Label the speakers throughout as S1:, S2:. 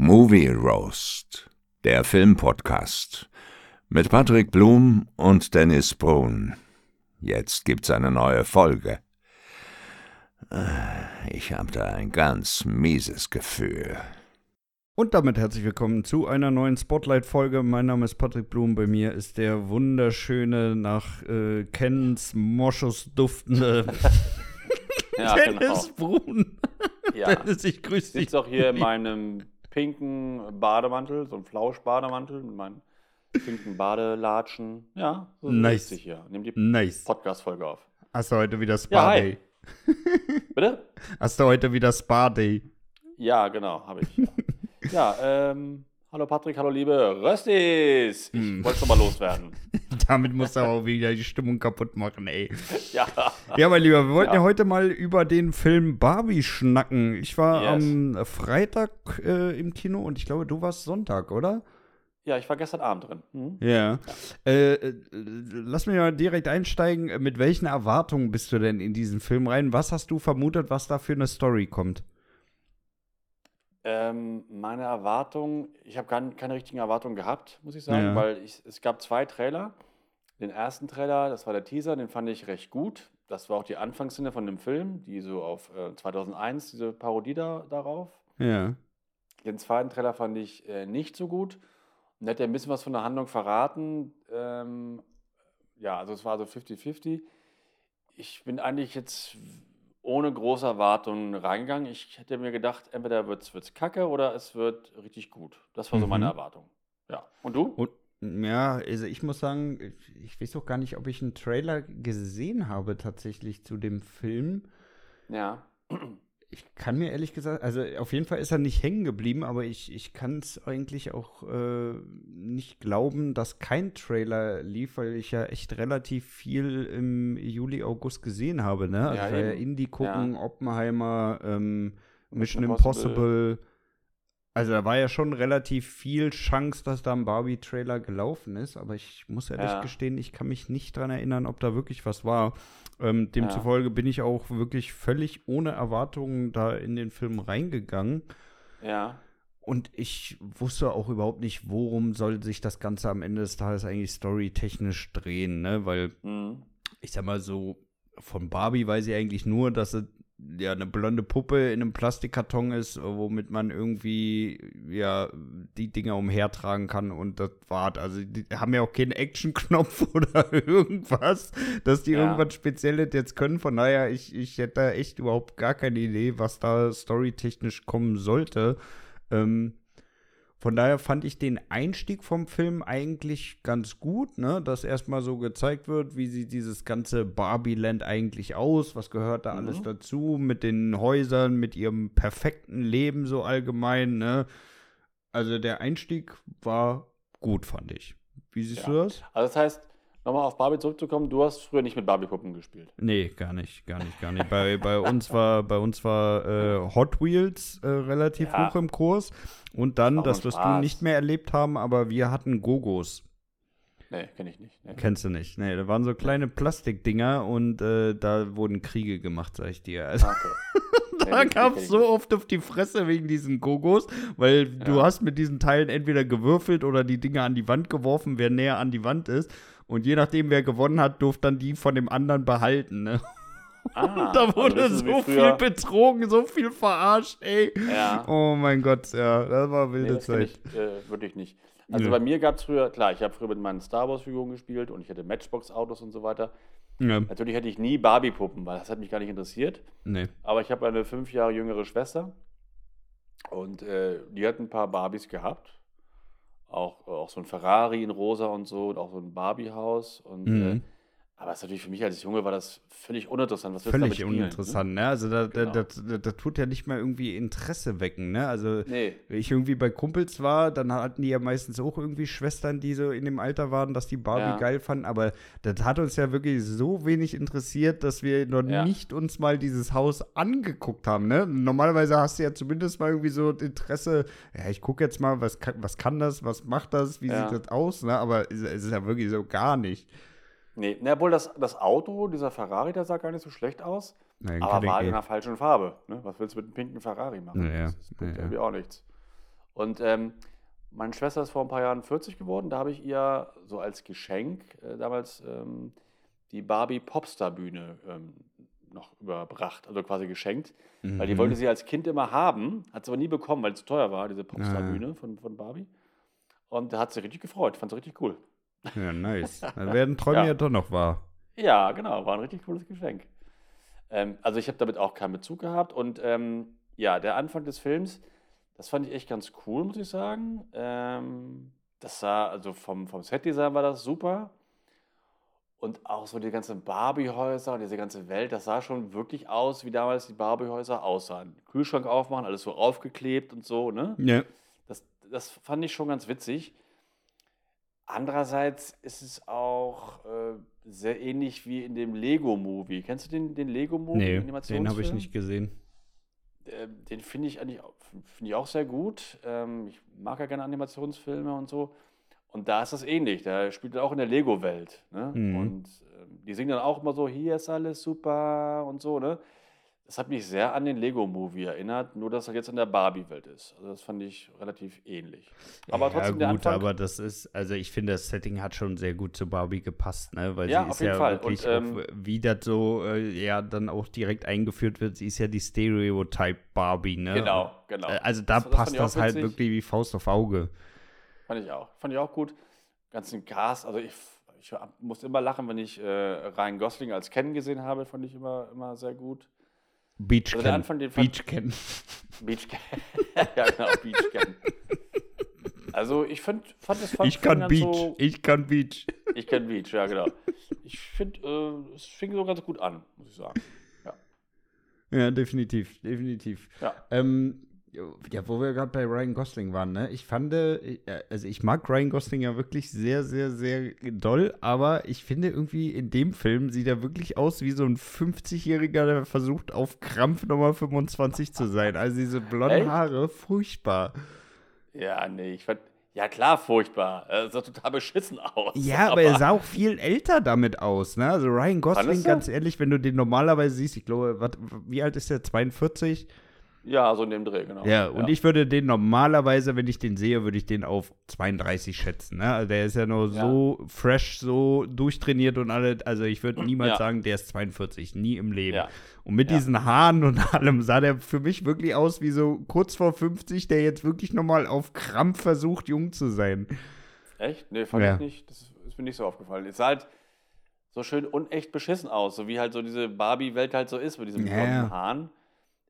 S1: Movie Roast, der Filmpodcast mit Patrick Blum und Dennis Brun. Jetzt gibt's eine neue Folge. Äh, ich habe da ein ganz mieses Gefühl.
S2: Und damit herzlich willkommen zu einer neuen Spotlight-Folge. Mein Name ist Patrick Blum. Bei mir ist der wunderschöne, nach äh, Kens Moschus duftende
S3: Ja,
S2: Dennis
S3: genau.
S2: Brun.
S3: Ja.
S2: Dennis, ich grüße
S3: Ich
S2: dich.
S3: sitze auch hier in meinem pinken Bademantel, so einem Flauschbademantel mit meinen pinken Badelatschen. Ja, so
S2: Nice.
S3: sitze hier. Nimm die
S2: Nice.
S3: Podcast-Folge auf.
S2: Hast du heute wieder
S3: Ja,
S2: Spa-Day?
S3: hi. Bitte?
S2: Hast du heute wieder Spa-Day?
S3: Ja, genau, habe ich. Ja, ja ähm, hallo Patrick, hallo liebe Röstis. Ich
S2: Hm.
S3: wollte es nochmal loswerden.
S2: Damit musst du aber wieder die Stimmung kaputt machen, ey.
S3: Ja,
S2: Ja, mein Lieber, wir wollten ja.
S3: Ja.
S2: heute mal über den Film Barbie schnacken. Ich war
S3: Yes.
S2: am Freitag äh, im Kino und ich glaube, du warst Sonntag, oder?
S3: ja, ich war gestern Abend drin. Mhm.
S2: Ja. Äh, äh, lass mich mal direkt einsteigen. Mit welchen Erwartungen bist du denn in diesen Film rein? Was hast du vermutet, was da für eine Story kommt?
S3: Ähm, meine Erwartungen, ich habe keine richtigen Erwartungen gehabt, muss ich sagen,
S2: Ja.
S3: weil ich, es gab zwei Trailer. Den ersten Trailer, das war der Teaser, den fand ich recht gut. Das war auch die Anfangsszene von dem Film, die so auf äh, 2001, diese Parodie da, darauf.
S2: Ja.
S3: Den zweiten Trailer fand ich äh, nicht so gut und der hat ja ein bisschen was von der Handlung verraten. Ähm, ja, also es war so 50-50. Ich bin eigentlich jetzt ohne große Erwartungen reingegangen. Ich hätte mir gedacht, entweder wird es kacke oder es wird richtig gut. Das war so meine
S2: Mhm.
S3: Erwartung. Ja. Und du?
S2: Und ja, also ich muss sagen, ich, weiß auch gar nicht, ob ich einen Trailer gesehen habe tatsächlich zu dem Film.
S3: Ja.
S2: Ich kann mir ehrlich gesagt, also auf jeden Fall ist er nicht hängen geblieben, aber ich, ich kann es eigentlich auch äh, nicht glauben, dass kein Trailer lief, weil ich ja echt relativ viel im Juli, August gesehen habe. Ne? Also
S3: Ja,
S2: ja. Indie gucken, Oppenheimer, ähm, Mission
S3: Mission
S2: Impossible. Also da war ja schon relativ viel Chance, dass da ein Barbie-Trailer gelaufen ist, aber ich muss ehrlich
S3: Ja.
S2: gestehen, ich kann mich nicht dran erinnern, ob da wirklich was war. Ähm, demzufolge bin ich auch wirklich völlig ohne Erwartungen da in den Film reingegangen.
S3: Ja.
S2: Und ich wusste auch überhaupt nicht, worum soll sich das Ganze am Ende des Tages eigentlich storytechnisch drehen, ne? Weil
S3: Mhm.
S2: ich sag mal so, von Barbie weiß ich eigentlich nur, dass es ja eine blonde Puppe in einem Plastikkarton ist, womit man irgendwie ja die Dinger umhertragen kann und das war's. Also die haben ja auch keinen Action-Knopf oder irgendwas, dass die
S3: Ja.
S2: irgendwas Spezielles jetzt können. Von daher, ich, ich hätte da echt überhaupt gar keine Idee, was da storytechnisch kommen sollte. Ähm, von daher fand ich den Einstieg vom Film eigentlich ganz gut, ne? Dass erstmal so gezeigt wird, wie sieht dieses ganze Barbie-Land eigentlich aus, was gehört da alles
S3: Mhm.
S2: dazu, mit den Häusern, mit ihrem perfekten Leben so allgemein, ne? Also der Einstieg war gut, fand ich. Wie siehst
S3: Ja.
S2: du das?
S3: Also das heißt, nochmal auf Barbie zurückzukommen, du hast früher nicht mit Barbie-Puppen gespielt.
S2: Nee, gar nicht, gar nicht, gar nicht. bei, bei uns war, bei uns war äh, Hot Wheels äh, relativ
S3: Ja.
S2: hoch im Kurs. Und dann, das
S3: ein
S2: wirst du nicht mehr erlebt haben, aber wir hatten Gogos.
S3: Nee, kenne ich nicht. Nee.
S2: Kennst du nicht? Nee, da waren so kleine Plastikdinger und äh, da wurden Kriege gemacht, sag ich dir. Also,
S3: Okay.
S2: da
S3: Nee,
S2: gab es so oft auf die Fresse wegen diesen Gogos, weil du
S3: Ja.
S2: hast mit diesen Teilen entweder gewürfelt oder die Dinger an die Wand geworfen, wer näher an die Wand ist. Und je nachdem, wer gewonnen hat, durfte dann die von dem anderen behalten. Ne?
S3: Ah,
S2: da
S3: also
S2: wurde
S3: das wie
S2: so viel betrogen, so viel verarscht, ey.
S3: Ja.
S2: Oh mein Gott, ja, das war
S3: Nee,
S2: wilde
S3: das kenn
S2: Zeit.
S3: ich äh, wirklich nicht. Also
S2: Nö.
S3: bei mir gab es früher, klar, ich habe früher mit meinen Star Wars-Figuren gespielt und ich hatte Matchbox-Autos und so weiter.
S2: Ja,
S3: Natürlich hätte ich nie Barbie-Puppen, weil das hat mich gar nicht interessiert.
S2: nee.
S3: Aber ich habe eine fünf Jahre jüngere Schwester und äh, die hat ein paar Barbies gehabt. Auch, auch so ein Ferrari in rosa und so und auch so ein Barbie-Haus. Und äh,
S2: Mhm.
S3: Aber es ist natürlich für mich als Junge war das völlig uninteressant. Was
S2: Völlig
S3: spielen, ne?
S2: uninteressant, ne? Also da, da,
S3: Genau.
S2: das, das, das tut ja nicht mal irgendwie Interesse wecken, ne? Also
S3: Nee.
S2: wenn ich irgendwie bei Kumpels war, dann hatten die ja meistens auch irgendwie Schwestern, die so in dem Alter waren, dass die Barbie
S3: Ja.
S2: geil fanden. Aber das hat uns ja wirklich so wenig interessiert, dass wir noch
S3: Ja.
S2: nicht uns mal dieses Haus angeguckt haben, ne? Normalerweise hast du ja zumindest mal irgendwie so Interesse, ja, ich gucke jetzt mal, was kann, was kann das, was macht das, wie
S3: Ja.
S2: sieht das aus, ne? Aber es, es ist ja wirklich so gar nicht.
S3: Nee, na, obwohl das, das Auto, dieser Ferrari, der sah gar nicht so schlecht aus.
S2: Nein,
S3: aber war in einer falschen Farbe. Ne? Was willst du mit einem pinken Ferrari machen?
S2: Ja, ja.
S3: Das, das bringt
S2: Ja, ja.
S3: irgendwie auch nichts. Und ähm, meine Schwester ist vor ein paar Jahren 40 geworden. Da habe ich ihr so als Geschenk äh, damals ähm, die Barbie Popstar Bühne ähm, noch überbracht, also quasi geschenkt. Weil die
S2: Mhm.
S3: wollte sie als Kind immer haben, hat sie aber nie bekommen, weil es zu teuer war, diese Popstar Bühne von, von Barbie. Und da hat sie richtig gefreut, fand sie richtig cool.
S2: Ja, nice. Dann werden Träume
S3: Ja.
S2: ja doch noch wahr.
S3: Ja, genau, war ein richtig cooles Geschenk. Ähm, also ich habe damit auch keinen Bezug gehabt und ähm, ja, der Anfang des Films, das fand ich echt ganz cool, muss ich sagen. Ähm, das sah, also vom, vom Setdesign war das super. Und auch so die ganzen Barbie-Häuser und diese ganze Welt, das sah schon wirklich aus, wie damals die Barbie-Häuser aussahen. Kühlschrank aufmachen, alles so aufgeklebt und so, ne?
S2: Ja.
S3: Das, das fand ich schon ganz witzig. Andererseits ist es auch äh, sehr ähnlich wie in dem Lego-Movie. Kennst du den, den Lego-Movie?
S2: Nee, den habe ich nicht gesehen.
S3: Ähm, den finde ich eigentlich auch, finde ich auch sehr gut. Ähm, ich mag ja gerne Animationsfilme und so. Und da ist das ähnlich. Da spielt er auch in der Lego-Welt. Ne?
S2: Mhm.
S3: Und ähm, die singen dann auch immer so: Hier ist alles super und so. Ne? Das hat mich sehr an den Lego-Movie erinnert, nur dass er jetzt in der Barbie-Welt ist. Also, das fand ich relativ ähnlich. Aber trotzdem, der
S2: ja, gut,
S3: Anfang.
S2: aber das ist, also ich finde, das Setting hat schon sehr gut zu Barbie gepasst, ne? Weil
S3: Ja,
S2: sie
S3: auf
S2: ist
S3: jeden
S2: ja
S3: Fall.
S2: wirklich,
S3: Und, ähm,
S2: auch, wie das so äh, ja dann auch direkt eingeführt wird, sie ist ja die Stereotype Barbie, ne?
S3: Genau, genau.
S2: Äh, Also da
S3: Das- das
S2: passt
S3: auch
S2: das halt wirklich wie Faust auf Auge.
S3: Fand ich auch. Fand ich auch gut. Ganzen Cast, also ich, ich musste immer lachen, wenn ich äh, Ryan Gosling als Ken gesehen habe, fand ich immer, immer sehr gut.
S2: Beach
S3: Also den fand-
S2: Beach Ken.
S3: Beach Ken. ja, genau, Beach Ken. Also ich find, fand das fand
S2: Ich kann Beach.
S3: So,
S2: Ich kann Beach.
S3: ich kann Beach, ja genau. Ich finde, äh, es fing so ganz gut an, muss ich sagen.
S2: Ja, definitiv, definitiv.
S3: Ja.
S2: Ähm, ja, wo wir gerade bei Ryan Gosling waren, ne? Ich fand, äh, also ich mag Ryan Gosling ja wirklich sehr, sehr, sehr doll, aber ich finde irgendwie in dem Film sieht er wirklich aus wie so ein 50-Jähriger, der versucht auf Krampf Nummer 25 zu sein. Also diese blonden
S3: Echt?
S2: Haare, furchtbar.
S3: Ja, nee, ich fand, ja klar, furchtbar. Er sah total beschissen aus.
S2: Ja, aber er sah auch viel älter damit aus, ne? Also Ryan Gosling, ganz ehrlich, wenn du den normalerweise siehst, ich glaube, wat, wie alt ist der? 42?
S3: Ja, so in dem Dreh, genau.
S2: Ja, und ich würde den normalerweise, wenn ich den sehe, würde ich den auf 32 schätzen. Ne? Also der ist ja nur
S3: Ja.
S2: so fresh, so durchtrainiert und alle. Also ich würde niemals
S3: Ja.
S2: sagen, der ist 42, nie im Leben.
S3: Ja.
S2: Und mit
S3: Ja.
S2: diesen Haaren und allem sah der für mich wirklich aus wie so kurz vor 50, der jetzt wirklich nochmal auf Krampf versucht, jung zu sein.
S3: Echt? Nee, fand
S2: Ja.
S3: ich nicht. Das ist mir nicht so aufgefallen. Es sah halt so schön unecht beschissen aus, so wie halt so diese Barbie-Welt halt so ist, mit diesen
S2: Ja,
S3: blonden
S2: ja.
S3: Haaren.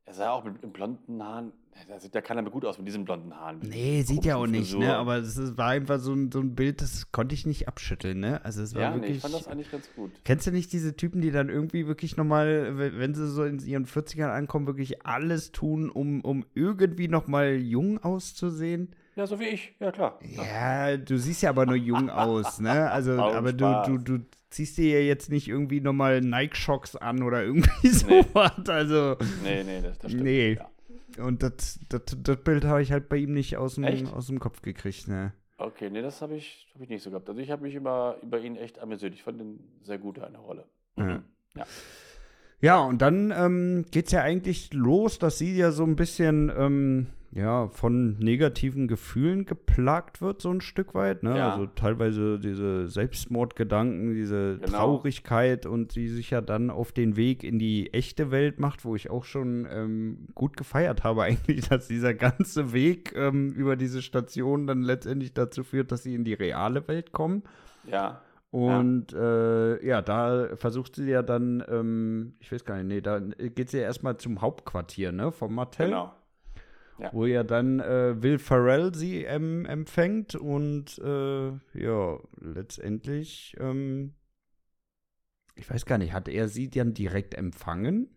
S3: Er sah auch mit, mit blonden Haaren, da sieht ja keiner mehr gut aus mit diesen blonden Haaren.
S2: Nee, sieht ja auch nicht, ne?
S3: Frisuren.
S2: Aber es ist- war einfach so ein, so ein Bild, das konnte ich nicht abschütteln, ne? Also es war
S3: Ja, nee,
S2: wirklich.
S3: ich fand das eigentlich ganz gut.
S2: Kennst du nicht diese Typen, die dann irgendwie wirklich nochmal, wenn sie so in ihren 40ern ankommen, wirklich alles tun, um, um irgendwie nochmal jung auszusehen?
S3: Ja, so wie ich, ja klar.
S2: Ja, du siehst ja aber nur jung aus, ne? Also, aber du, du, du ziehst dir ja jetzt nicht irgendwie nochmal Nike-Shocks an oder irgendwie sowas. Also,
S3: Nee, nee, das, das stimmt.
S2: Nee.
S3: Ja.
S2: und das, das, das Bild habe ich halt bei ihm nicht aus dem,
S3: Echt?
S2: aus dem Kopf gekriegt, ne?
S3: Okay, nee, das habe ich, hab ich nicht so gehabt. Also ich habe mich immer über ihn echt amüsiert. Ich fand ihn sehr gut, eine Rolle.
S2: Ja.
S3: Ja.
S2: Ja, und dann ähm, geht's ja eigentlich los, dass sie ja so ein bisschen ähm, ja, von negativen Gefühlen geplagt wird, so ein Stück weit. Ne?
S3: Ja.
S2: Also teilweise diese Selbstmordgedanken, diese
S3: Genau.
S2: Traurigkeit und sie sich ja dann auf den Weg in die echte Welt macht, wo ich auch schon ähm, gut gefeiert habe eigentlich, dass dieser ganze Weg ähm, über diese Station dann letztendlich dazu führt, dass sie in die reale Welt kommen.
S3: Ja.
S2: Und ja, äh, ja da versucht sie ja dann, ähm, ich weiß gar nicht, nee, da geht sie ja erstmal zum Hauptquartier, ne, vom Mattel.
S3: Genau.
S2: Wo ja dann äh, Will Ferrell sie ähm, empfängt und äh, ja, letztendlich, ähm, ich weiß gar nicht, hat er sie dann direkt empfangen?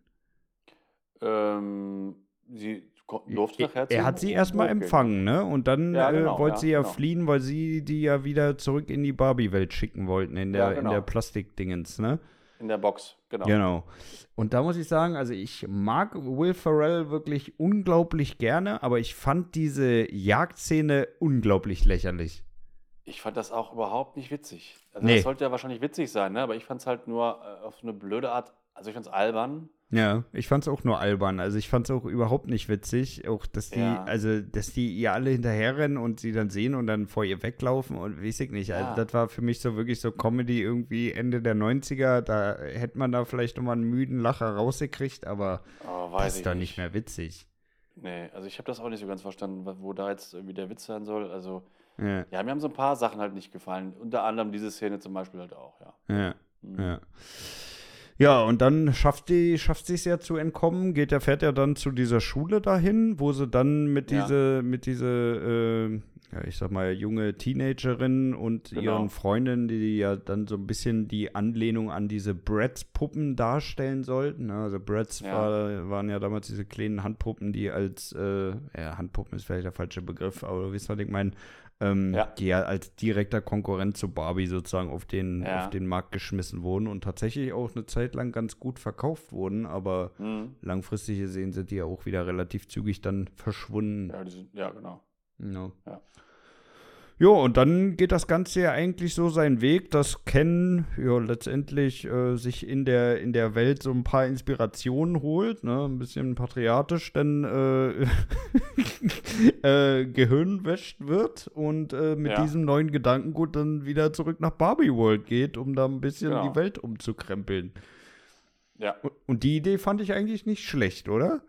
S3: Ähm, sie durfte nachher
S2: er hat sie erstmal
S3: gehen.
S2: empfangen, ne? Und dann
S3: Ja, genau,
S2: äh, wollte
S3: ja,
S2: sie ja
S3: genau.
S2: fliehen, weil sie die ja wieder zurück in die Barbie-Welt schicken wollten, in der,
S3: Ja,
S2: in
S3: genau.
S2: der Plastikdingens, ne?
S3: In der Box, genau.
S2: Genau. Und da muss ich sagen, also ich mag Will Ferrell wirklich unglaublich gerne, aber ich fand diese Jagdszene unglaublich lächerlich.
S3: Ich fand das auch überhaupt nicht witzig. Also
S2: Nee.
S3: das sollte ja wahrscheinlich witzig sein, ne? aber ich fand es halt nur äh, auf eine blöde Art, also ich fand es albern.
S2: Ja, ich fand's auch nur albern. Also ich fand's auch überhaupt nicht witzig. Auch, dass die,
S3: Ja.
S2: also, dass die ihr alle hinterherrennen und sie dann sehen und dann vor ihr weglaufen und weiß ich nicht.
S3: Ja.
S2: Also das war für mich so wirklich so Comedy irgendwie Ende der 90er. Da hätte man da vielleicht nochmal einen müden Lacher rausgekriegt, aber
S3: Oh,
S2: das ist doch nicht mehr witzig.
S3: Nee, also ich habe das auch nicht so ganz verstanden, wo da jetzt irgendwie der Witz sein soll. Also,
S2: Ja,
S3: ja, mir haben so ein paar Sachen halt nicht gefallen. Unter anderem diese Szene zum Beispiel halt auch, ja.
S2: ja.
S3: Mhm.
S2: Ja. Ja, und dann schafft die, schafft sie es ja zu entkommen, geht der fährt ja dann zu dieser Schule dahin, wo sie dann mit
S3: Ja.
S2: diese, mit diese, äh, ja, ich sag mal, junge Teenagerin und
S3: Genau.
S2: ihren Freundinnen, die ja dann so ein bisschen die Anlehnung an diese Bratz-Puppen darstellen sollten. ne? Also Bratz
S3: Ja.
S2: war, waren ja damals diese kleinen Handpuppen, die als, äh, ja, Handpuppen ist vielleicht der falsche Begriff, aber du wisst, was ich meine, ähm,
S3: Ja.
S2: die ja als direkter Konkurrent zu Barbie sozusagen auf den,
S3: Ja.
S2: auf den Markt geschmissen wurden und tatsächlich auch eine Zeit lang ganz gut verkauft wurden, aber
S3: Mhm.
S2: langfristig gesehen sind die ja auch wieder relativ zügig dann verschwunden.
S3: Ja, die sind, ja, genau.
S2: Ja.
S3: Ja.
S2: Jo, und dann geht das Ganze ja eigentlich so seinen Weg, dass Ken ja letztendlich äh, sich in der, in der Welt so ein paar Inspirationen holt, ne, ein bisschen patriotisch, denn äh, äh, Gehirn wäscht wird und äh, mit
S3: Ja.
S2: diesem neuen Gedankengut dann wieder zurück nach Barbie World geht, um da ein bisschen
S3: Genau.
S2: die Welt umzukrempeln.
S3: Ja.
S2: Und die Idee fand ich eigentlich nicht schlecht, oder?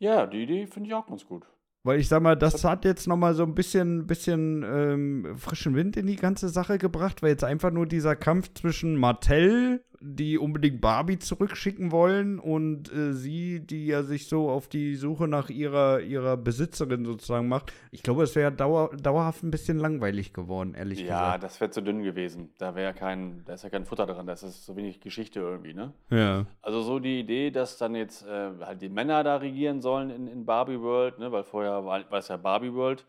S3: Ja, die Idee finde ich auch ganz gut.
S2: Weil ich sag mal, das hat jetzt nochmal so ein bisschen, bisschen ähm, frischen Wind in die ganze Sache gebracht, weil jetzt einfach nur dieser Kampf zwischen Mattel, die unbedingt Barbie zurückschicken wollen, und äh, sie, die ja sich so auf die Suche nach ihrer, ihrer Besitzerin sozusagen macht. Ich glaube, es wäre dauer, dauerhaft ein bisschen langweilig geworden, ehrlich
S3: Ja,
S2: gesagt.
S3: das wäre zu dünn gewesen. Da wäre ja kein, da ist ja kein Futter dran, da ist so wenig Geschichte irgendwie, ne?
S2: Ja.
S3: Also so die Idee, dass dann jetzt äh, halt die Männer da regieren sollen in, in Barbie World, ne? weil vorher war, war es ja Barbie World.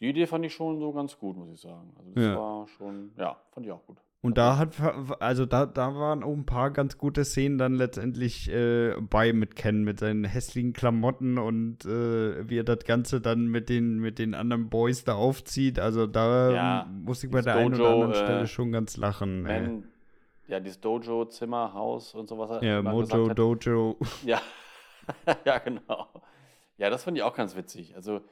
S3: Die Idee fand ich schon so ganz gut, muss ich sagen. Also das
S2: Ja.
S3: war schon, ja, fand ich auch gut.
S2: Und da hat, also da, da waren auch ein paar ganz gute Szenen dann letztendlich äh, bei mit Ken, mit seinen hässlichen Klamotten und äh, wie er das Ganze dann mit den, mit den anderen Boys da aufzieht. Also da
S3: Ja,
S2: ähm, muss ich bei der einen oder
S3: Dojo,
S2: anderen Stelle
S3: äh,
S2: schon ganz lachen.
S3: Man, ja, dieses Dojo, Zimmer, Haus und sowas.
S2: Ja, Mojo. Dojo.
S3: Ja, ja, genau. Ja, das fand ich auch ganz witzig. Also,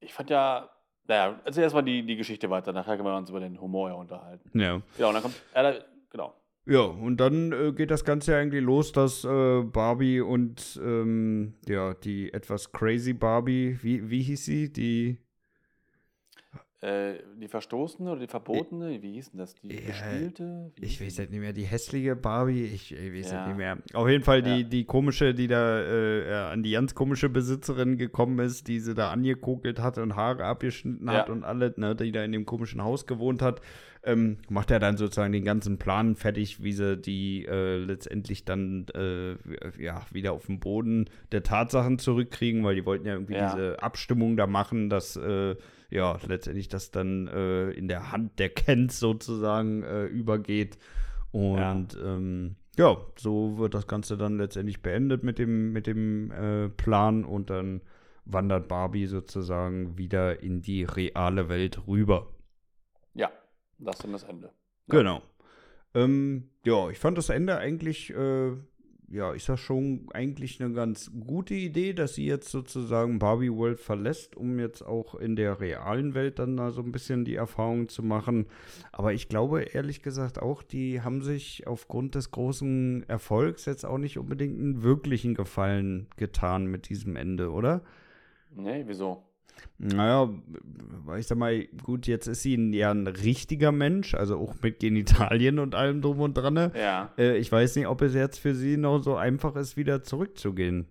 S3: ich fand ja, naja, also erstmal die, die Geschichte weiter, nachher können wir uns über den Humor ja unterhalten.
S2: Ja.
S3: Genau, und dann kommt, ja, da, genau.
S2: Ja, und dann äh, geht das Ganze ja eigentlich los, dass äh, Barbie und ähm, ja, die etwas crazy Barbie, wie, wie hieß sie? Die
S3: Äh, die Verstoßene oder die Verbotene, wie hieß denn das? Die
S2: Ja,
S3: Gespielte? Wie
S2: Ich weiß halt nicht mehr, die hässliche Barbie, ich, ich weiß
S3: Ja.
S2: halt nicht mehr. Auf jeden Fall die,
S3: Ja.
S2: die komische, die da äh, an die ganz komische Besitzerin gekommen ist, die sie da angekokelt hat und Haare abgeschnitten hat
S3: Ja.
S2: und alle, ne, die da in dem komischen Haus gewohnt hat, ähm, macht er dann sozusagen den ganzen Plan fertig, wie sie die äh, letztendlich dann äh, ja, wieder auf den Boden der Tatsachen zurückkriegen, weil die wollten ja irgendwie
S3: Ja.
S2: diese Abstimmung da machen, dass äh, ja, letztendlich das dann äh, in der Hand der Kents sozusagen äh, übergeht. Und ja. Ähm, ja, so wird das Ganze dann letztendlich beendet mit dem, mit dem äh, Plan und dann wandert Barbie sozusagen wieder in die reale Welt rüber.
S3: Ja, das ist dann das Ende.
S2: Genau. Ähm, ja, ich fand das Ende eigentlich, äh, ja, ist das schon eigentlich eine ganz gute Idee, dass sie jetzt sozusagen Barbie World verlässt, um jetzt auch in der realen Welt dann da so ein bisschen die Erfahrung zu machen. Aber ich glaube ehrlich gesagt auch, die haben sich aufgrund des großen Erfolgs jetzt auch nicht unbedingt einen wirklichen Gefallen getan mit diesem Ende, oder?
S3: Nee, wieso?
S2: Naja, ich sag mal, gut, jetzt ist sie ein, ja ein richtiger Mensch, also auch mit Genitalien und allem drum und dran. ne?
S3: Ja,
S2: Äh, ich weiß nicht, ob es jetzt für sie noch so einfach ist, wieder zurückzugehen.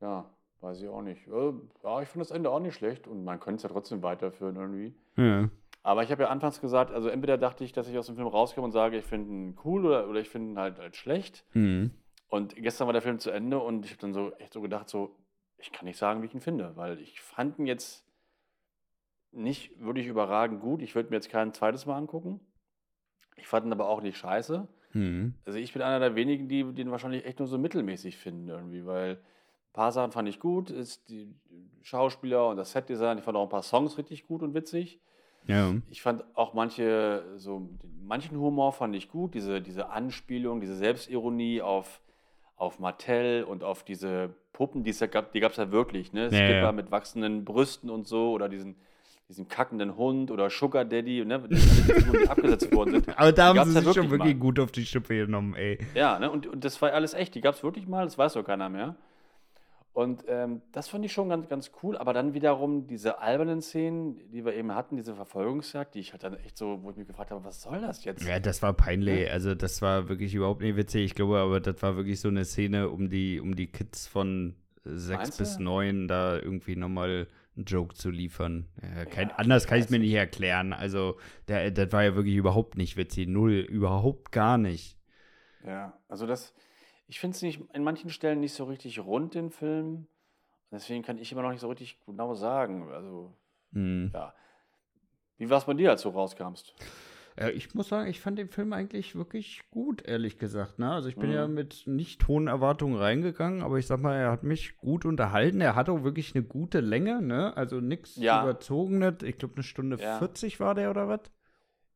S3: ja, weiß ich auch nicht. Äh, Ja, ich finde das Ende auch nicht schlecht und man könnte es ja trotzdem weiterführen irgendwie.
S2: Ja.
S3: Aber ich habe ja anfangs gesagt, also entweder dachte ich, dass ich aus dem Film rauskomme und sage, ich finde ihn cool oder, oder ich finde ihn halt, halt schlecht.
S2: Mhm.
S3: Und gestern war der Film zu Ende und ich habe dann so echt so gedacht, so, ich kann nicht sagen, wie ich ihn finde, weil ich fand ihn jetzt nicht wirklich überragend gut. Ich würde mir jetzt kein zweites Mal angucken. Ich fand ihn aber auch nicht scheiße.
S2: Mhm.
S3: Also ich bin einer der wenigen, die den wahrscheinlich echt nur so mittelmäßig finden irgendwie, weil ein paar Sachen fand ich gut, ist die Schauspieler und das Setdesign, ich fand auch ein paar Songs richtig gut und witzig.
S2: Ja.
S3: Ich fand auch manche, so manchen Humor fand ich gut, diese, diese Anspielung, diese Selbstironie auf auf Mattel und auf diese Puppen, die es ja gab, die gab es ja wirklich, ne?
S2: Ja,
S3: Skipper
S2: ja.
S3: mit wachsenden Brüsten und so oder diesen, diesen kackenden Hund oder Sugar Daddy, ne? Die, alle die abgesetzt worden sind.
S2: Aber da haben sie
S3: ja
S2: sich schon
S3: wirklich
S2: wirklich
S3: mal.
S2: gut auf die Schippe genommen, ey.
S3: Ja, ne? und, und das war alles echt. Die gab es wirklich mal, das weiß doch keiner mehr. Und ähm, das fand ich schon ganz, ganz cool. Aber dann wiederum diese albernen Szenen, die wir eben hatten, diese Verfolgungsjagd, die ich halt dann echt so, wo ich mich gefragt habe, was soll das jetzt?
S2: Ja, das war peinlich. Also, das war wirklich überhaupt nicht witzig. Ich glaube, aber das war wirklich so eine Szene, um die, um die Kids von sechs
S3: Meinst
S2: bis neun da irgendwie nochmal einen Joke zu liefern. Ja, kein,
S3: Ja,
S2: anders kann ich es mir nicht erklären. Also, der, das war ja wirklich überhaupt nicht witzig. Null, überhaupt gar nicht.
S3: Ja, also das, ich finde es nicht in manchen Stellen nicht so richtig rund, den Film. Deswegen kann ich immer noch nicht so richtig genau sagen. Also,
S2: Hm.
S3: ja. Wie war es bei dir, als du rauskamst?
S2: Äh, ich muss sagen, ich fand den Film eigentlich wirklich gut, ehrlich gesagt. Ne? Also ich bin
S3: Mhm.
S2: ja mit nicht hohen Erwartungen reingegangen, aber ich sag mal, er hat mich gut unterhalten. Er hat auch wirklich eine gute Länge, ne? Also nichts
S3: Ja.
S2: Überzogenes. Ich glaube, eine Stunde
S3: Ja.
S2: 40 war der oder was?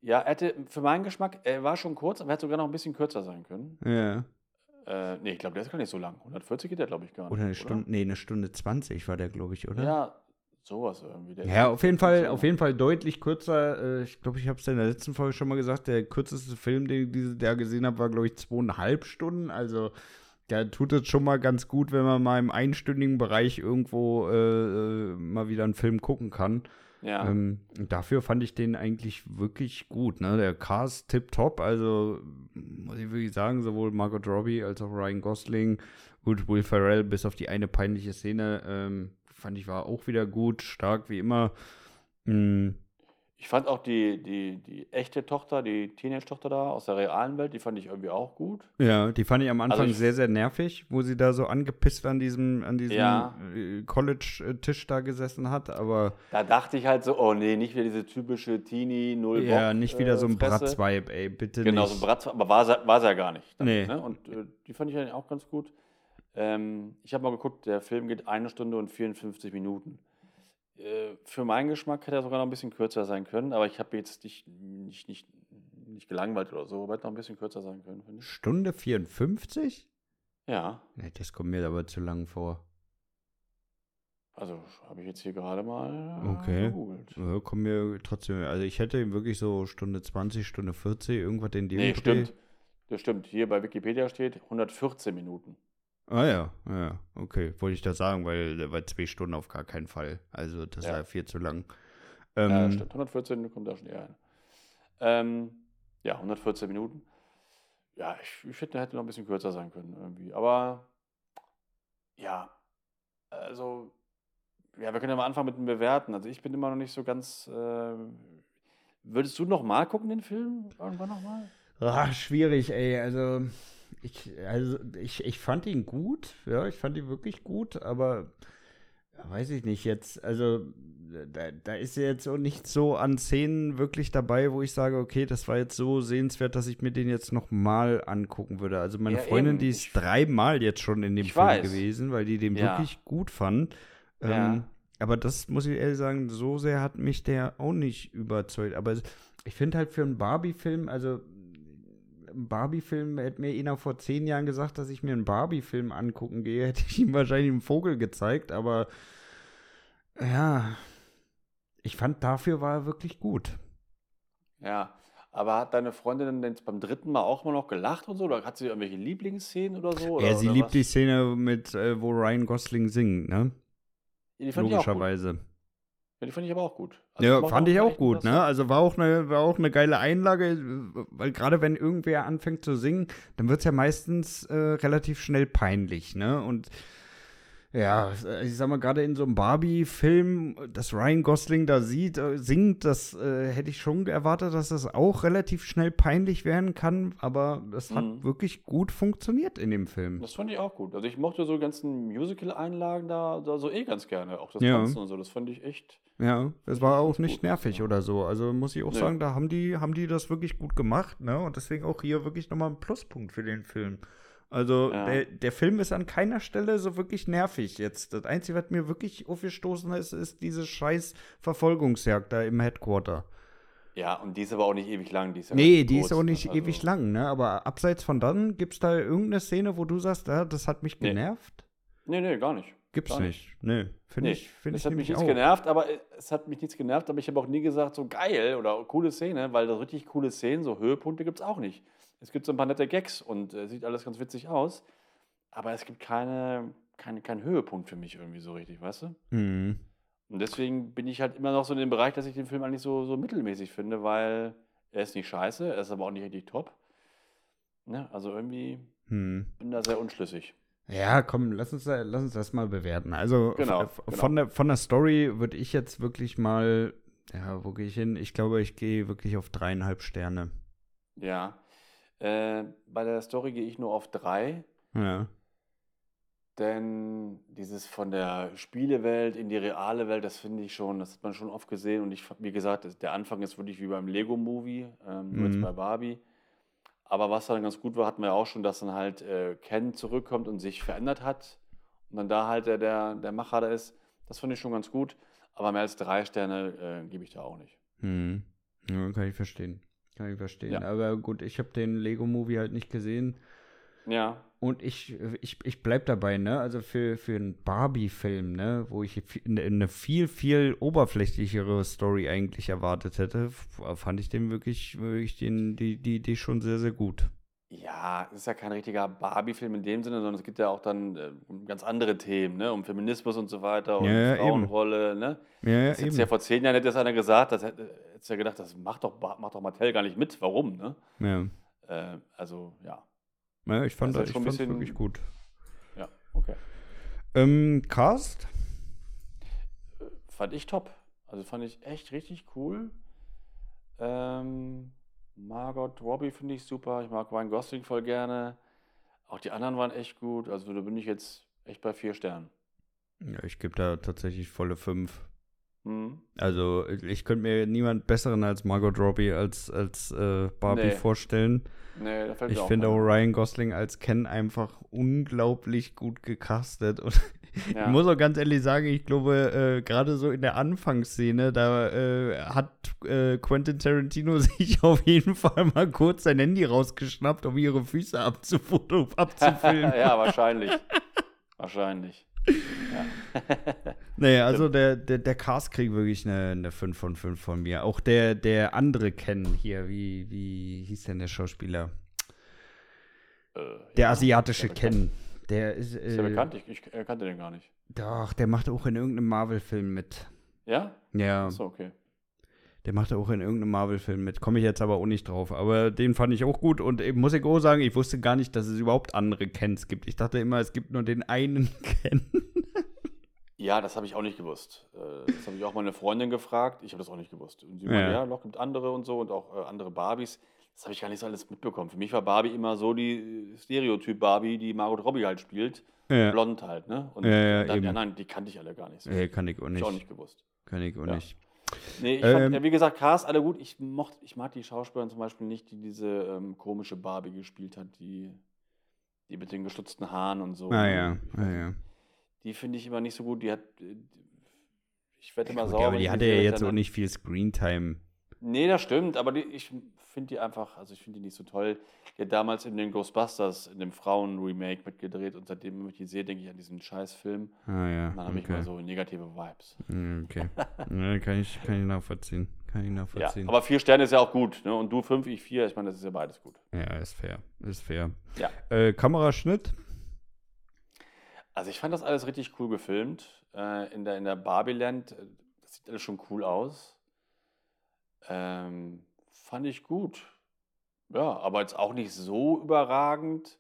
S3: Ja, er hätte, für meinen Geschmack, er war schon kurz, aber er hätte sogar noch ein bisschen kürzer sein können.
S2: Ja.
S3: Äh, nee, ich glaube, der ist gar nicht so lang. 140 geht der, glaube ich, gar nicht.
S2: Oder eine Stunde, nee, eine Stunde 20 war der, glaube ich, oder?
S3: Ja, sowas irgendwie. Der
S2: Ja, auf jeden Fall, auf jeden Fall deutlich kürzer. Äh, Ich glaube, ich habe es in der letzten Folge schon mal gesagt. Der kürzeste Film, den ich Jahr gesehen habe, war, glaube ich, zweieinhalb Stunden. Also, da tut es schon mal ganz gut, wenn man mal im einstündigen Bereich irgendwo äh, äh, mal wieder einen Film gucken kann.
S3: Ja,
S2: Ähm, dafür fand ich den eigentlich wirklich gut. Ne? Der Cast tipptopp. Also, muss ich wirklich sagen, sowohl Margot Robbie als auch Ryan Gosling. Gut, Will Ferrell, bis auf die eine peinliche Szene, ähm, fand ich war auch wieder gut, stark wie immer. Mm,
S3: ich fand auch die, die, die echte Tochter, die Teenage-Tochter da aus der realen Welt, die fand ich irgendwie auch gut.
S2: ja, die fand ich am Anfang
S3: Also ich-
S2: sehr, sehr nervig, wo sie da so angepisst an diesem, an diesem
S3: Ja.
S2: äh, College-Tisch da gesessen hat. Aber
S3: Da dachte ich halt so, oh nee, nicht wieder diese typische Teenie, null
S2: ja, nicht wieder so ein
S3: äh.
S2: Bratz-Vibe, ey, bitte
S3: Genau,
S2: nicht.
S3: so ein Bratz, aber war sie, war sie ja gar nicht. dann,
S2: Nee.
S3: Ne? Und äh, die fand ich eigentlich auch ganz gut. Ähm, ich habe mal geguckt, der Film geht eine Stunde und 54 Minuten. Äh, für meinen Geschmack hätte er sogar noch ein bisschen kürzer sein können, aber ich habe jetzt nicht, nicht, nicht, nicht gelangweilt oder so, aber hätte noch ein bisschen kürzer sein können, finde ich.
S2: Stunde 54?
S3: Ja,
S2: Nee, das kommt mir aber zu lang vor.
S3: also habe ich jetzt hier gerade mal
S2: Okay.
S3: gegoogelt.
S2: Ja, kommt mir trotzdem, also ich hätte ihm wirklich so Stunde 20, Stunde 40, irgendwas in dem
S3: Nee, stimmt. Das stimmt. Hier bei Wikipedia steht 114 Minuten.
S2: Ah ja, ja, okay. Wollte ich das sagen, weil, weil zwei Stunden auf gar keinen Fall. Also das
S3: Ja.
S2: war viel zu lang.
S3: Ja,
S2: Ähm,
S3: das stimmt. 114 kommt da schon eher hin. Ähm, ja, 114 Minuten. Ja, ich, ich finde, der hätte noch ein bisschen kürzer sein können irgendwie. Aber ja, also, ja, wir können ja mal anfangen mit dem Bewerten. Also ich bin immer noch nicht so ganz. Äh, würdest du noch mal gucken, den Film? Irgendwann noch mal?
S2: Ah, schwierig, ey. Also ich, also ich, ich fand ihn gut, ja, ich fand ihn wirklich gut, aber ja, weiß ich nicht jetzt. Also da, da ist jetzt auch nicht so an Szenen wirklich dabei, wo ich sage, okay, das war jetzt so sehenswert, dass ich mir den jetzt noch mal angucken würde. Also meine
S3: Ja,
S2: Freundin,
S3: eben.
S2: die ist
S3: Ich-
S2: dreimal jetzt schon in dem Film
S3: weiß.
S2: gewesen, weil die den
S3: Ja.
S2: wirklich gut fand.
S3: Ja.
S2: Ähm, aber das muss ich ehrlich sagen, so sehr hat mich der auch nicht überzeugt. Aber ich finde halt für einen Barbie-Film, also Barbie-Film, hätte mir einer vor zehn Jahren gesagt, dass ich mir einen Barbie-Film angucken gehe, hätte ich ihm wahrscheinlich einen Vogel gezeigt, aber ja, ich fand dafür war er wirklich gut.
S3: Ja. Aber hat deine Freundin denn jetzt beim dritten Mal auch mal noch gelacht und so? Oder hat sie irgendwelche Lieblingsszenen oder so? Oder,
S2: ja, sie liebt
S3: was?
S2: die Szene mit, äh, wo Ryan Gosling singt, ne?
S3: Die fand ich auch gut. Die fand ich aber auch gut. Also
S2: Ja, fand ich auch gut, ne? Also war auch eine, war auch eine geile Einlage, weil gerade wenn irgendwer anfängt zu singen, dann wird es ja meistens äh, relativ schnell peinlich, ne? Und ja, ich sag mal, gerade in so einem Barbie-Film, dass Ryan Gosling da sieht, äh, singt, das äh, hätte ich schon erwartet, dass das auch relativ schnell peinlich werden kann, aber das hat
S3: Mhm.
S2: wirklich gut funktioniert in dem Film.
S3: Das fand ich auch gut. Also ich mochte so ganzen Musical-Einlagen da, da so eh ganz gerne. Auch das
S2: Ja.
S3: Tanzen und so. Das fand ich echt.
S2: Ja, das war auch nicht
S3: gut,
S2: nervig
S3: ja.
S2: oder so. Also muss ich auch
S3: Nee.
S2: sagen, da haben die, haben die das wirklich gut gemacht, ne? Und deswegen auch hier wirklich nochmal ein Pluspunkt für den Film. Also
S3: Ja.
S2: der, der Film ist an keiner Stelle so wirklich nervig jetzt. Das Einzige, was mir wirklich aufgestoßen ist, ist diese scheiß Verfolgungsjagd da im Headquarter.
S3: Ja, und die ist aber auch nicht ewig lang. Die ist ja
S2: Nee, die ist
S3: kurz,
S2: auch
S3: ne?
S2: nicht
S3: Also-
S2: ewig lang, ne? Aber abseits von dann, gibt's da irgendeine Szene, wo du sagst, ah, das hat mich
S3: Nee.
S2: genervt?
S3: Nee, nee, gar nicht.
S2: Gibt's
S3: Gar
S2: nicht. Nee, finde
S3: Nee,
S2: ich, finde
S3: das
S2: ich
S3: hat mich nichts
S2: auch.
S3: genervt, aber äh, es hat mich nichts genervt, aber ich habe auch nie gesagt, so geil oder coole Szene, weil da richtig coole Szenen, so Höhepunkte gibt es auch nicht. Es gibt so ein paar nette Gags und äh, sieht alles ganz witzig aus, aber es gibt keine, keine, keinen Höhepunkt für mich irgendwie so richtig, weißt du?
S2: Mhm.
S3: Und deswegen bin ich halt immer noch so in dem Bereich, dass ich den Film eigentlich so, so mittelmäßig finde, weil er ist nicht scheiße, er ist aber auch nicht richtig top. Ne? Also irgendwie
S2: Hm.
S3: bin da sehr unschlüssig.
S2: Ja, komm, lass uns, da- lass uns das mal bewerten. Also
S3: Genau, genau.
S2: Von, der, von der Story würde ich jetzt wirklich mal, ja, wo gehe ich hin? Ich glaube, ich gehe wirklich auf dreieinhalb Sterne.
S3: Ja. Äh, bei der Story gehe ich nur auf drei.
S2: Ja.
S3: Denn dieses von der Spielewelt in die reale Welt, das finde ich schon, das hat man schon oft gesehen. Und ich, wie gesagt, der Anfang ist wirklich wie beim Lego-Movie, ähm, nur
S2: Mhm.
S3: jetzt bei Barbie. Aber was dann ganz gut war, hatten wir ja auch schon, dass dann halt äh, Ken zurückkommt und sich verändert hat. Und dann da halt der, der, der Macher da ist. Das finde ich schon ganz gut. Aber mehr als drei Sterne äh, gebe ich da auch nicht.
S2: Hm. Ja, kann ich verstehen. Kann ich verstehen.
S3: Ja.
S2: Aber gut, ich habe den Lego-Movie halt nicht gesehen.
S3: Ja,
S2: Und ich, ich, ich bleib dabei, ne? Also für, für einen Barbie-Film, ne, wo ich fi- eine, viel, viel oberflächlichere Story eigentlich erwartet hätte, fand ich den wirklich, wirklich den, die, die Idee schon sehr, sehr gut.
S3: Ja, es ist ja kein richtiger Barbie-Film in dem Sinne, sondern es geht ja auch dann äh, ganz andere Themen, ne? um Feminismus und so weiter und
S2: Ja, ja, eben.
S3: Frauenrolle. Ne?
S2: Ja, ja,
S3: Das hätte ja vor zehn Jahren hätte das einer gesagt, das hätte hättest ja gedacht, das macht doch, macht doch Mattel gar nicht mit. Warum? Ne?
S2: Ja.
S3: Äh, also, ja.
S2: ja, ich fand
S3: Also
S2: das, ich
S3: bisschen-
S2: wirklich gut.
S3: Ja, okay.
S2: Ähm, Cast?
S3: Fand ich top. Also fand ich echt richtig cool. Ähm, Margot Robbie finde ich super. Ich mag Ryan Gosling voll gerne. Auch die anderen waren echt gut. Also da bin ich jetzt echt bei vier Sternen.
S2: Ja, ich gebe da tatsächlich volle fünf.
S3: Hm.
S2: Also, ich könnte mir niemand besseren als Margot Robbie als, als äh, Barbie
S3: Nee.
S2: vorstellen.
S3: Nee, da fällt
S2: Ich finde auch. Ryan Gosling als Ken einfach unglaublich gut gecastet. Und
S3: Ja.
S2: ich muss auch ganz ehrlich sagen, ich glaube, äh, gerade so in der Anfangsszene, da äh, hat äh, Quentin Tarantino sich auf jeden Fall mal kurz sein Handy rausgeschnappt, um ihre Füße abzufilmen.
S3: ja, wahrscheinlich. wahrscheinlich.
S2: Naja, also der, der, der Cast kriegt wirklich eine, eine 5 von 5 von mir. Auch der, der andere Ken hier, wie, wie hieß denn der Schauspieler?
S3: Äh,
S2: Der
S3: ja,
S2: asiatische. Ken. Der ist.
S3: Ist ja
S2: Äh,
S3: bekannt, ich, ich äh, kannte den gar nicht.
S2: Doch, der macht auch in irgendeinem Marvel-Film mit.
S3: Ja?
S2: Ja,
S3: Achso, okay.
S2: Der macht auch in irgendeinem Marvel-Film mit. Komme ich jetzt aber auch nicht drauf. Aber den fand ich auch gut. Und eben muss ich auch sagen, ich wusste gar nicht, dass es überhaupt andere Kens gibt. Ich dachte immer, es gibt nur den einen Ken.
S3: Ja, das habe ich auch nicht gewusst. Äh, Das habe ich auch meine Freundin gefragt. Ich habe das auch nicht gewusst. Und sie
S2: Ja.
S3: meinte, ja, noch gibt andere und so und auch äh, andere Barbies. Das habe ich gar nicht so alles mitbekommen. Für mich war Barbie immer so die Stereotyp Barbie, die Margot Robbie halt spielt.
S2: Ja.
S3: Blond halt, ne? Und
S2: Ja, ja,
S3: dann, ja, nein, die kannte ich alle gar nicht so.
S2: Nee, kann ich auch nicht.
S3: ich auch nicht gewusst.
S2: Kann ich auch
S3: Ja.
S2: nicht.
S3: Nee, ich
S2: Ähm,
S3: wie gesagt, Cast alle gut. Ich, mocht, ich mag die Schauspielerin zum Beispiel nicht, die diese ähm, komische Barbie gespielt hat, die, die mit den gestutzten Haaren und so.
S2: Ah ja,
S3: Ich
S2: ah ja.
S3: nicht. Die finde ich immer nicht so gut. Die hat. äh, Ich werde immer sauer.
S2: ja, aber die hatte ja jetzt auch nicht viel Screentime.
S3: Nee, das stimmt, aber die, ich finde die einfach, also ich finde die nicht so toll. Die hat damals in den Ghostbusters, in dem Frauen-Remake mitgedreht und seitdem, wenn ich die sehe, denke ich an diesen scheiß Film.
S2: Ah ja,
S3: Und dann habe ich
S2: okay.
S3: mal so negative Vibes.
S2: Mm, Okay. ja, kann, ich, kann ich nachvollziehen. Kann ich
S3: Ja,
S2: nachvollziehen.
S3: aber vier Sterne ist ja auch gut. Ne? Und du fünf, ich vier, ich meine, das ist ja beides gut.
S2: Ja, ist fair. Ist fair.
S3: Ja.
S2: Äh, Kameraschnitt?
S3: Also ich fand das alles richtig cool gefilmt. Äh, in der, in der Barbie-Land, das sieht alles schon cool aus. Ähm, fand ich gut. Ja, aber jetzt auch nicht so überragend.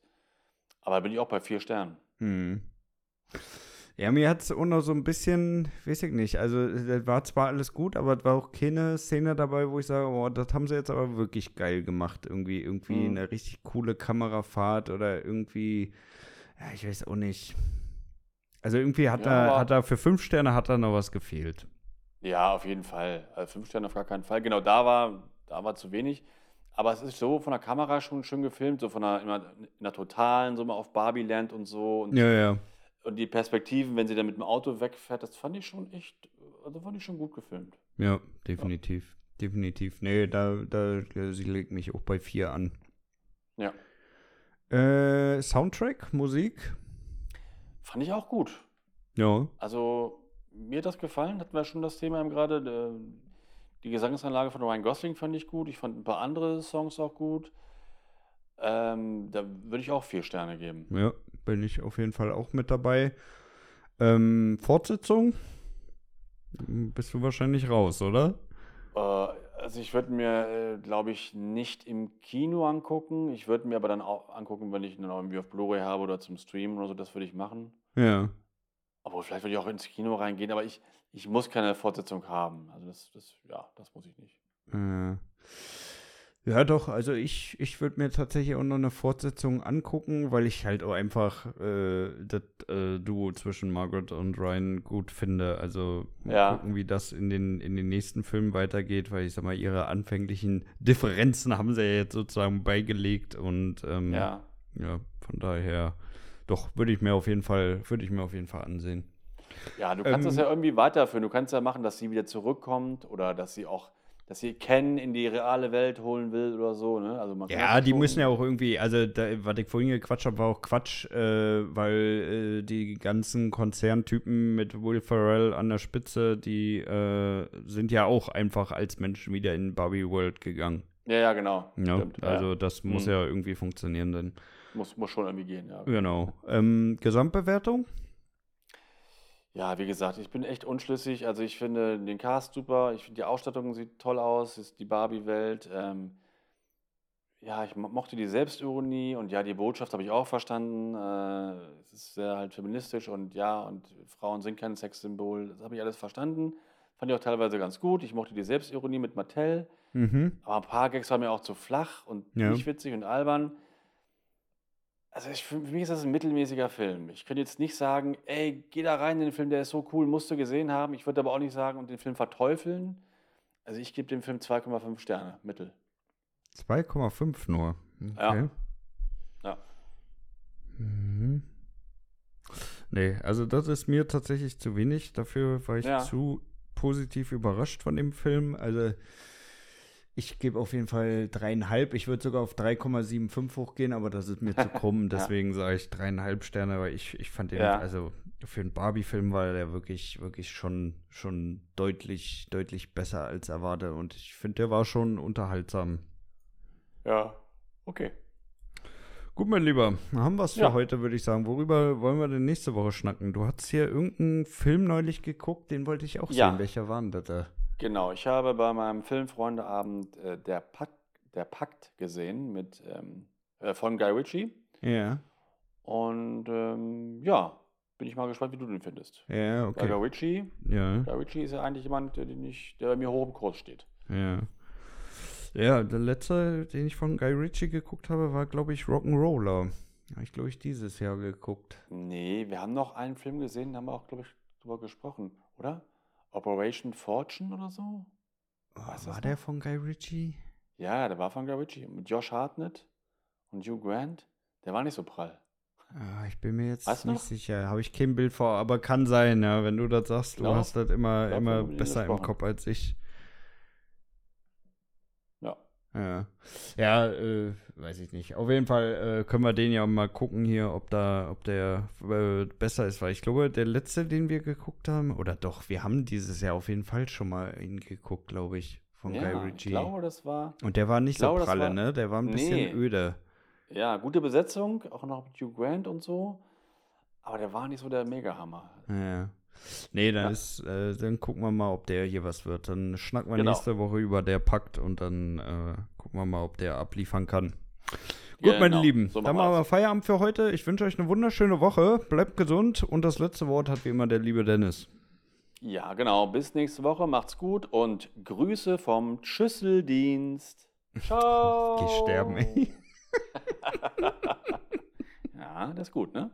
S3: Aber da bin ich auch bei vier Sternen.
S2: Hm. Ja, mir hat es auch noch so ein bisschen, weiß ich nicht, also es war zwar alles gut, aber es war auch keine Szene dabei, wo ich sage, oh, das haben sie jetzt aber wirklich geil gemacht. Irgendwie, irgendwie
S3: Mhm.
S2: eine richtig coole Kamerafahrt oder irgendwie, ja, ich weiß auch nicht. Also irgendwie hat
S3: Ja,
S2: da,
S3: aber-
S2: hat da für fünf Sterne hat da noch was gefehlt.
S3: Ja, auf jeden Fall. Also fünf Sterne auf gar keinen Fall. Genau, da war, da war zu wenig. Aber es ist so von der Kamera schon schön gefilmt, so von der, immer in der totalen, so mal auf Barbie-Land und so. Und,
S2: Ja, ja.
S3: und die Perspektiven, wenn sie dann mit dem Auto wegfährt, das fand ich schon echt, also fand ich schon gut gefilmt.
S2: Ja, definitiv. definitiv. Nee, da, da, sie legt mich auch bei vier an.
S3: Ja.
S2: Äh, Soundtrack, Musik?
S3: Fand ich auch gut.
S2: Ja.
S3: Also, mir hat das gefallen, hatten wir schon das Thema eben gerade. Der- Die Gesangsanlage von Ryan Gosling fand ich gut. Ich fand ein paar andere Songs auch gut. Ähm, da würde ich auch vier Sterne geben.
S2: Ja, bin ich auf jeden Fall auch mit dabei. Ähm, Fortsetzung? Bist du wahrscheinlich raus, oder?
S3: Äh, also ich würde mir, äh, glaube ich, nicht im Kino angucken. Ich würde mir aber dann auch angucken, wenn ich ihn dann irgendwie auf Blu-ray habe oder zum Streamen oder so. Das würde ich machen.
S2: Ja.
S3: Obwohl, vielleicht würde ich auch ins Kino reingehen, aber ich, ich muss keine Fortsetzung haben. Also das, das, ja, das muss ich nicht.
S2: Äh, ja, doch, also ich, ich würde mir tatsächlich auch noch eine Fortsetzung angucken, weil ich halt auch einfach äh, das äh, Duo zwischen Margaret und Ryan gut finde. Also mal
S3: Ja.
S2: gucken, wie das in den, in den nächsten Filmen weitergeht, weil ich sag mal, ihre anfänglichen Differenzen haben sie ja jetzt sozusagen beigelegt und ähm,
S3: Ja.
S2: ja, von daher, doch, würde ich mir auf jeden Fall, würde ich mir auf jeden Fall ansehen.
S3: Ja, du kannst das
S2: Ähm,
S3: ja irgendwie weiterführen. Du kannst ja machen, dass sie wieder zurückkommt oder dass sie auch, dass sie Ken in die reale Welt holen will oder so. Ne? Also
S2: Ja,
S3: das
S2: die müssen ja auch irgendwie, also da, was ich vorhin gequatscht habe, war auch Quatsch, äh, weil äh, die ganzen Konzerntypen mit Will Ferrell an der Spitze, die äh, sind ja auch einfach als Menschen wieder in Barbie World gegangen.
S3: Ja, ja, genau.
S2: Ja,
S3: Stimmt, ja.
S2: also das muss
S3: Mhm.
S2: ja irgendwie funktionieren dann.
S3: Muss, muss schon irgendwie gehen, ja.
S2: Genau. Ähm, Gesamtbewertung?
S3: Ja, wie gesagt, ich bin echt unschlüssig. Also ich finde den Cast super, ich finde die Ausstattung sieht toll aus, ist die Barbie-Welt. Ähm, ja, ich mo- mochte die Selbstironie und ja, die Botschaft habe ich auch verstanden. Äh, es ist sehr halt feministisch und ja, und Frauen sind kein Sexsymbol. Das habe ich alles verstanden. Fand ich auch teilweise ganz gut. Ich mochte die Selbstironie mit Mattel.
S2: Mhm.
S3: Aber ein paar Gags waren mir auch zu flach und
S2: Ja.
S3: nicht witzig und albern. Also ich, für mich ist das ein mittelmäßiger Film. Ich könnte jetzt nicht sagen, ey, geh da rein in den Film, der ist so cool, musst du gesehen haben. Ich würde aber auch nicht sagen und den Film verteufeln. Also ich gebe dem Film 2,5 Sterne, Mittel.
S2: 2,5 nur.
S3: Ja.
S2: Okay.
S3: Ja.
S2: Mhm. Nee, also das ist mir tatsächlich zu wenig. Dafür war ich
S3: Ja.
S2: zu positiv überrascht von dem Film. Also ich gebe auf jeden Fall dreieinhalb. Ich würde sogar auf 3,75 hochgehen, aber das ist mir zu krumm. Deswegen sage ich dreieinhalb Sterne, weil ich, ich fand den,
S3: Ja.
S2: also für einen Barbie-Film war der wirklich, wirklich schon, schon deutlich, deutlich besser als erwartet. Und ich finde, der war schon unterhaltsam.
S3: Ja, okay.
S2: Gut, mein Lieber, haben wir es für
S3: Ja.
S2: heute, würde ich sagen. Worüber wollen wir denn nächste Woche schnacken? Du hast hier irgendeinen Film neulich geguckt, den wollte ich auch
S3: Ja.
S2: sehen. Welcher war denn das?
S3: Genau, ich habe bei meinem Filmfreundeabend äh, der, Pakt, der Pakt gesehen mit, ähm, äh, von Guy Ritchie.
S2: Ja,
S3: Und ähm, ja, bin ich mal gespannt, wie du den findest.
S2: ja, okay.
S3: Guy Ritchie,
S2: Ja,
S3: Guy Ritchie ist ja eigentlich jemand, der, ich, der bei mir hoch im Kurs steht.
S2: ja. Ja, der letzte, den ich von Guy Ritchie geguckt habe, war, glaube ich, Rock'n'Roller. Habe ich, glaube ich, dieses Jahr geguckt.
S3: Nee, wir haben noch einen Film gesehen, da haben wir auch, glaube ich, drüber gesprochen, oder? Operation Fortune oder so? Du
S2: war der
S3: noch?
S2: von Guy Ritchie?
S3: Ja, der war von Guy Ritchie. Mit Josh Hartnett und Hugh Grant. Der war nicht so prall.
S2: Ah, ich bin mir jetzt
S3: Weißt du
S2: nicht
S3: noch?
S2: sicher. Habe ich kein Bild vor, aber kann sein, ja. Wenn du das sagst, du
S3: Glaub-
S2: hast das immer,
S3: glaub,
S2: immer besser im. Kopf als ich.
S3: Ja.
S2: Ja, äh, weiß ich nicht. Auf jeden Fall äh, können wir den ja mal gucken hier, ob da, ob der äh, besser ist, weil ich glaube, der letzte, den wir geguckt haben, oder doch, wir haben dieses Jahr auf jeden Fall schon mal ihn geguckt, glaube ich, von Guy
S3: ja, ich
S2: Ritchie.
S3: glaube, das war.
S2: Und der war nicht
S3: ich glaube,
S2: so pralle,
S3: war-
S2: ne? Der war ein bisschen
S3: Nee.
S2: öde.
S3: Ja, gute Besetzung, auch noch mit Hugh Grant und so. Aber der war nicht so der Megahammer.
S2: Ja. Nee, dann
S3: Ja.
S2: ist, äh, dann gucken wir mal, ob der hier was wird. Dann schnacken wir
S3: Genau.
S2: nächste Woche über der Pakt und dann äh, gucken wir mal, ob der abliefern kann. Gut, meine
S3: Genau,
S2: Lieben,
S3: so
S2: dann
S3: machen
S2: wir. Feierabend für heute. Ich wünsche euch eine wunderschöne Woche. Bleibt gesund und das letzte Wort hat wie immer der liebe Dennis.
S3: Ja, genau. Bis nächste Woche. Macht's gut und Grüße vom Schüsseldienst. Ciao.
S2: Geh sterben, ey.
S3: Ja, das ist gut, ne?